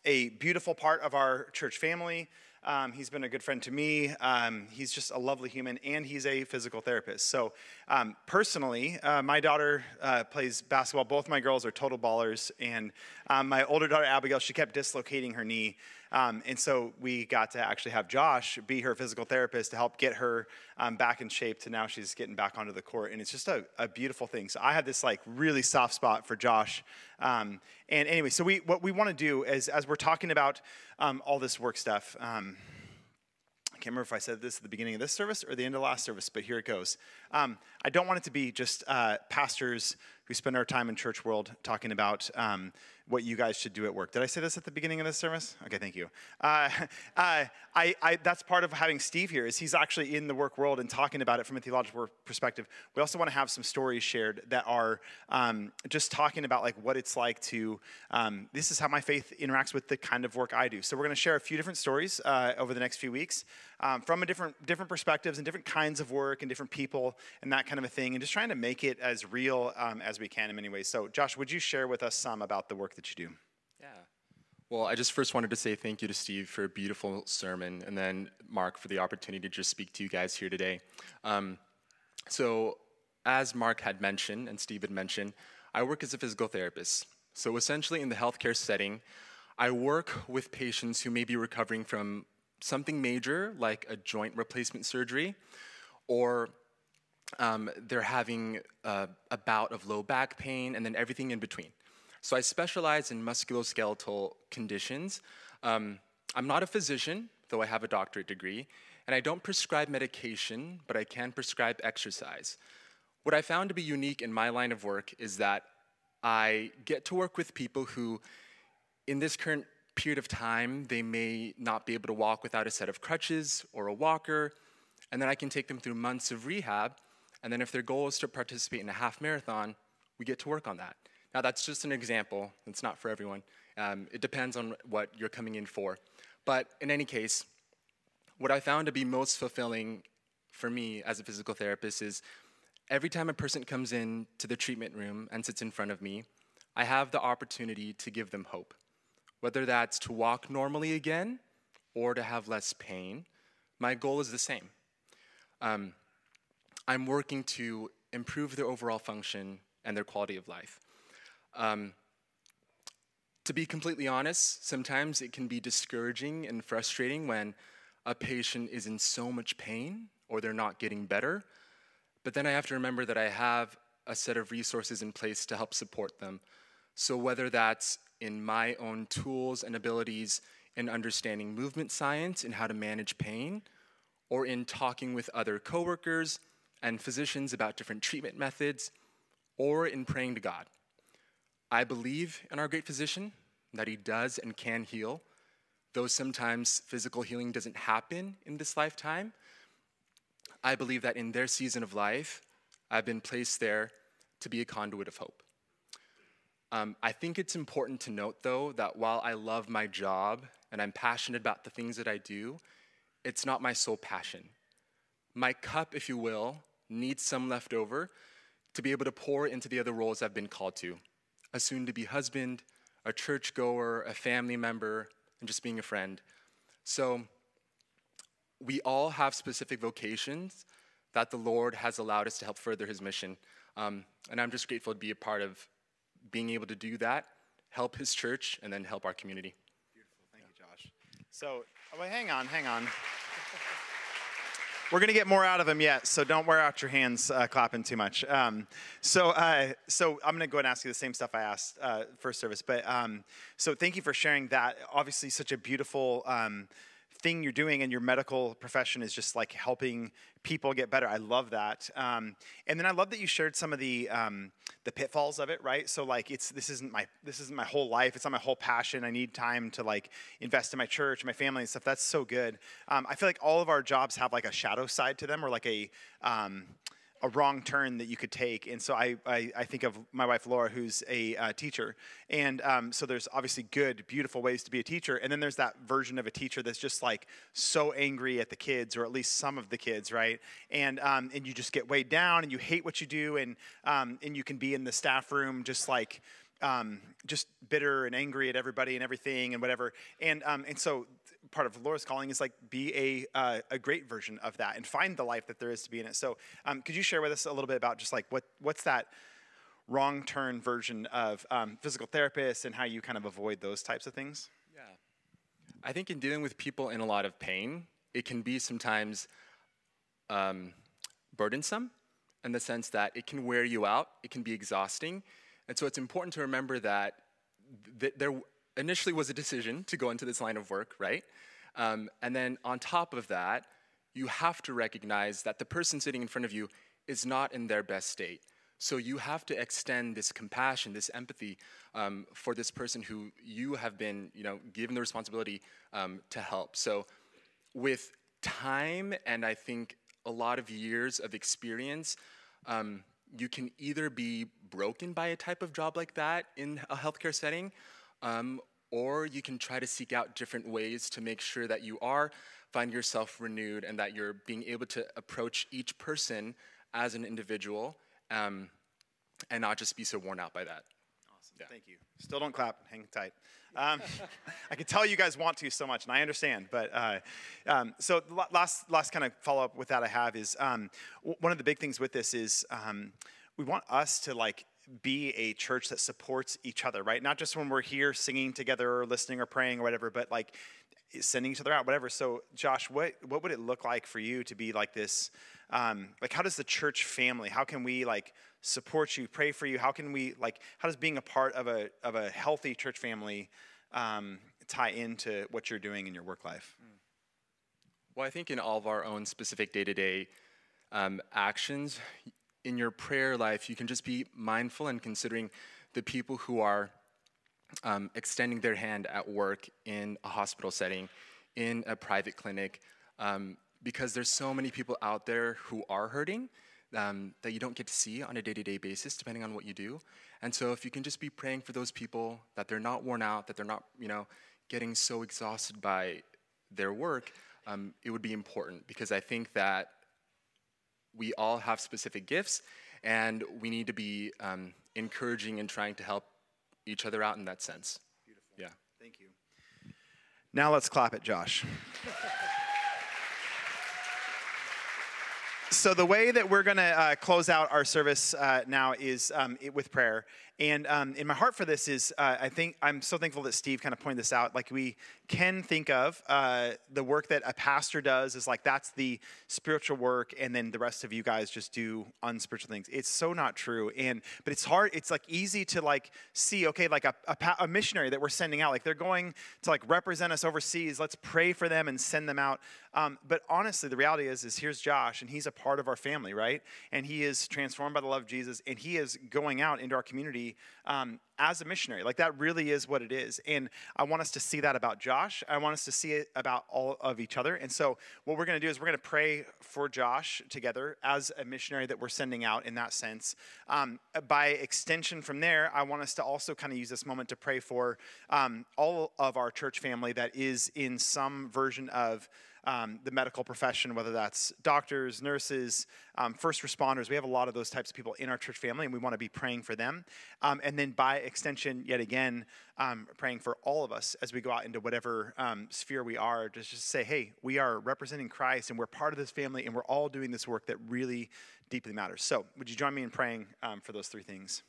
a beautiful part of our church family. Um, he's been a good friend to me. Um, he's just a lovely human, and he's a physical therapist. So, um, personally, uh, my daughter uh, plays basketball. Both my girls are total ballers, and um, my older daughter Abigail, she kept dislocating her knee. Um, and so we got to actually have Josh be her physical therapist to help get her um, back in shape to now she's getting back onto the court. And it's just a, a beautiful thing. So I had this like really soft spot for Josh. Um, and anyway, so we, what we want to do is as we're talking about um, all this work stuff, um, I can't remember if I said this at the beginning of this service or the end of last service, but here it goes. Um, I don't want it to be just uh, pastors who spend our time in church world talking about um, what you guys should do at work. Did I say this at the beginning of this service? Okay, thank you. Uh, uh, I, I, that's part of having Steve here is he's actually in the work world and talking about it from a theological perspective. We also want to have some stories shared that are um, just talking about like what it's like to. Um, this is how my faith interacts with the kind of work I do. So we're going to share a few different stories uh, over the next few weeks um, from a different different perspectives and different kinds of work and different people and that kind of a thing, and just trying to make it as real um, as we can in many ways. So, Josh, would you share with us some about the work that you do? Yeah. Well, I just first wanted to say thank you to Steve for a beautiful sermon, and then Mark for the opportunity to just speak to you guys here today. Um, so, as Mark had mentioned and Steve had mentioned, I work as a physical therapist. So, essentially, in the healthcare setting, I work with patients who may be recovering from something major like a joint replacement surgery, or um, they're having a, a bout of low back pain, and then everything in between. So I specialize in musculoskeletal conditions. Um, I'm not a physician, though I have a doctorate degree, and I don't prescribe medication, but I can prescribe exercise. What I found to be unique in my line of work is that I get to work with people who, in this current period of time, they may not be able to walk without a set of crutches or a walker, and then I can take them through months of rehab. And then, if their goal is to participate in a half marathon, we get to work on that. Now, that's just an example, it's not for everyone. Um, it depends on what you're coming in for. But in any case, what I found to be most fulfilling for me as a physical therapist is every time a person comes in to the treatment room and sits in front of me, I have the opportunity to give them hope whether that's to walk normally again or to have less pain, my goal is the same. Um, I'm working to improve their overall function and their quality of life. Um, to be completely honest, sometimes it can be discouraging and frustrating when a patient is in so much pain or they're not getting better. But then I have to remember that I have a set of resources in place to help support them. So, whether that's in my own tools and abilities in understanding movement science and how to manage pain, or in talking with other coworkers and physicians about different treatment methods, or in praying to God. I believe in our great physician that he does and can heal, though sometimes physical healing doesn't happen in this lifetime. I believe that in their season of life, I've been placed there to be a conduit of hope. Um, I think it's important to note, though, that while I love my job and I'm passionate about the things that I do, it's not my sole passion. My cup, if you will, needs some left over to be able to pour into the other roles I've been called to a soon to be husband, a churchgoer, a family member, and just being a friend. So, we all have specific vocations that the Lord has allowed us to help further His mission. Um, and I'm just grateful to be a part of being able to do that, help his church, and then help our community. Beautiful. Thank you, Josh. So, oh, hang on, hang on. We're going to get more out of him yet, so don't wear out your hands uh, clapping too much. Um, so, uh, so I'm going to go and ask you the same stuff I asked uh, first service. But um, so, thank you for sharing that. Obviously, such a beautiful. Um, thing you're doing in your medical profession is just like helping people get better. I love that. Um, and then I love that you shared some of the um, the pitfalls of it, right? So like it's this isn't my this isn't my whole life. It's not my whole passion. I need time to like invest in my church, my family, and stuff. That's so good. Um, I feel like all of our jobs have like a shadow side to them, or like a um, a wrong turn that you could take. And so I, I, I think of my wife Laura, who's a uh, teacher. And um, so there's obviously good, beautiful ways to be a teacher. And then there's that version of a teacher that's just like so angry at the kids, or at least some of the kids, right? And um, and you just get weighed down, and you hate what you do, and um, and you can be in the staff room just like. Um, just bitter and angry at everybody and everything and whatever. And um, and so part of Laura's calling is like be a, uh, a great version of that and find the life that there is to be in it. So um, could you share with us a little bit about just like what what's that wrong turn version of um, physical therapists and how you kind of avoid those types of things? Yeah. I think in dealing with people in a lot of pain, it can be sometimes um, burdensome in the sense that it can wear you out, it can be exhausting. And so it's important to remember that th- there initially was a decision to go into this line of work, right? Um, and then on top of that, you have to recognize that the person sitting in front of you is not in their best state. So you have to extend this compassion, this empathy um, for this person who you have been, you know, given the responsibility um, to help. So with time and I think a lot of years of experience, um, you can either be broken by a type of job like that in a healthcare setting, um, or you can try to seek out different ways to make sure that you are find yourself renewed and that you're being able to approach each person as an individual um, and not just be so worn out by that. Awesome. Yeah. Thank you. Still don't clap. Hang tight. Um, I can tell you guys want to so much, and I understand. But uh, um, so last last kind of follow up with that I have is um, one of the big things with this is um, we want us to like be a church that supports each other, right? Not just when we're here singing together or listening or praying or whatever, but like sending each other out, whatever. So, Josh, what what would it look like for you to be like this? Um, like, how does the church family? How can we like support you, pray for you? How can we like? How does being a part of a of a healthy church family um, tie into what you're doing in your work life? Well, I think in all of our own specific day to day actions, in your prayer life, you can just be mindful and considering the people who are um, extending their hand at work in a hospital setting, in a private clinic, um, because there's so many people out there who are hurting um, that you don't get to see on a day-to-day basis, depending on what you do. And so, if you can just be praying for those people that they're not worn out, that they're not, you know, getting so exhausted by their work, um, it would be important because I think that we all have specific gifts, and we need to be um, encouraging and trying to help each other out in that sense. Beautiful. Yeah. Thank you. Now let's clap at Josh. so the way that we're going to uh, close out our service uh, now is um, it, with prayer And um, in my heart for this is, uh, I think I'm so thankful that Steve kind of pointed this out. Like we can think of uh, the work that a pastor does is like that's the spiritual work, and then the rest of you guys just do unspiritual things. It's so not true. And but it's hard. It's like easy to like see. Okay, like a, a, a missionary that we're sending out, like they're going to like represent us overseas. Let's pray for them and send them out. Um, but honestly, the reality is, is here's Josh, and he's a part of our family, right? And he is transformed by the love of Jesus, and he is going out into our community um, as a missionary. Like that really is what it is. And I want us to see that about Josh. I want us to see it about all of each other. And so what we're going to do is we're going to pray for Josh together as a missionary that we're sending out in that sense. Um, by extension from there, I want us to also kind of use this moment to pray for um, all of our church family that is in some version of um, the medical profession, whether that's doctors, nurses, um, first responders. We have a lot of those types of people in our church family, and we want to be praying for them. Um, and then by extension, yet again, um, praying for all of us as we go out into whatever um, sphere we are, just, just say, hey, we are representing Christ, and we're part of this family, and we're all doing this work that really deeply matters. So, would you join me in praying um, for those three things?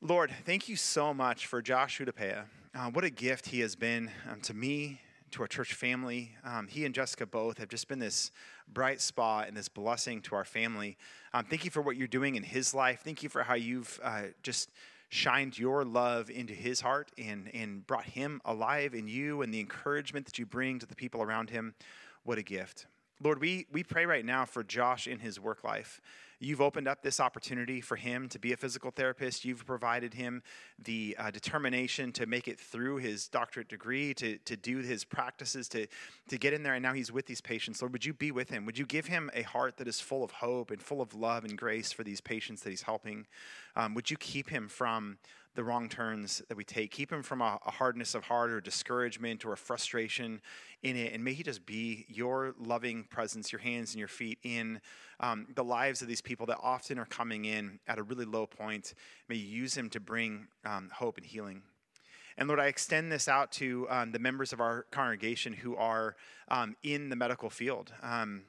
Lord, thank you so much for Josh Udapaya. Uh, what a gift he has been um, to me to our church family. Um, he and Jessica both have just been this bright spot and this blessing to our family. Um, thank you for what you're doing in his life. Thank you for how you've uh, just shined your love into his heart and, and brought him alive in you and the encouragement that you bring to the people around him. What a gift. Lord, we, we pray right now for Josh in his work life. You've opened up this opportunity for him to be a physical therapist. You've provided him the uh, determination to make it through his doctorate degree, to, to do his practices, to, to get in there. And now he's with these patients. Lord, would you be with him? Would you give him a heart that is full of hope and full of love and grace for these patients that he's helping? Um, would you keep him from the wrong turns that we take. Keep him from a, a, hardness of heart or discouragement or a frustration in it. And may he just be your loving presence, your hands and your feet in um, the lives of these people that often are coming in at a really low point. May you use him to bring um, hope and healing. And Lord, I extend this out to um, the members of our congregation who are um, in the medical field. Um,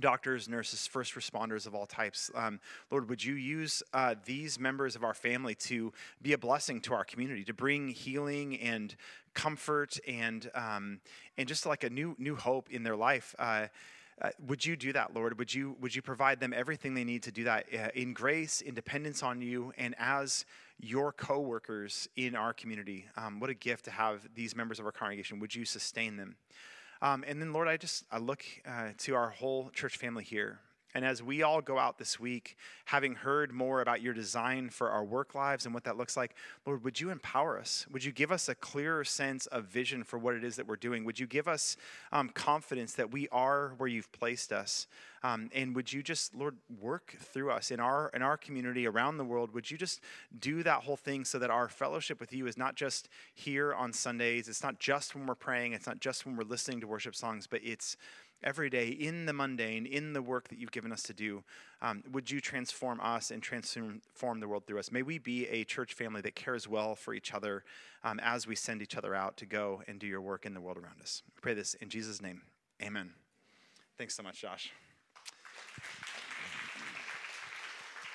doctors, nurses, first responders of all types. Um, Lord, would you use uh, these members of our family to be a blessing to our community, to bring healing and comfort and um, and just like a new new hope in their life. Uh, uh, would you do that, Lord? Would you would you provide them everything they need to do that uh, in grace, in dependence on you, and as your co-workers in our community? Um, what a gift to have these members of our congregation. Would you sustain them? Um, and then, Lord, I just I look uh, to our whole church family here. And as we all go out this week, having heard more about your design for our work lives and what that looks like, Lord, would you empower us? Would you give us a clearer sense of vision for what it is that we're doing? Would you give us um, confidence that we are where you've placed us? Um, and would you just, Lord, work through us in our in our community around the world? Would you just do that whole thing so that our fellowship with you is not just here on Sundays? It's not just when we're praying. It's not just when we're listening to worship songs, but it's every day in the mundane, in the work that you've given us to do. Um, would you transform us and transform the world through us? May we be a church family that cares well for each other um, as we send each other out to go and do your work in the world around us. We pray this in Jesus' name. Amen. Thanks so much, Josh.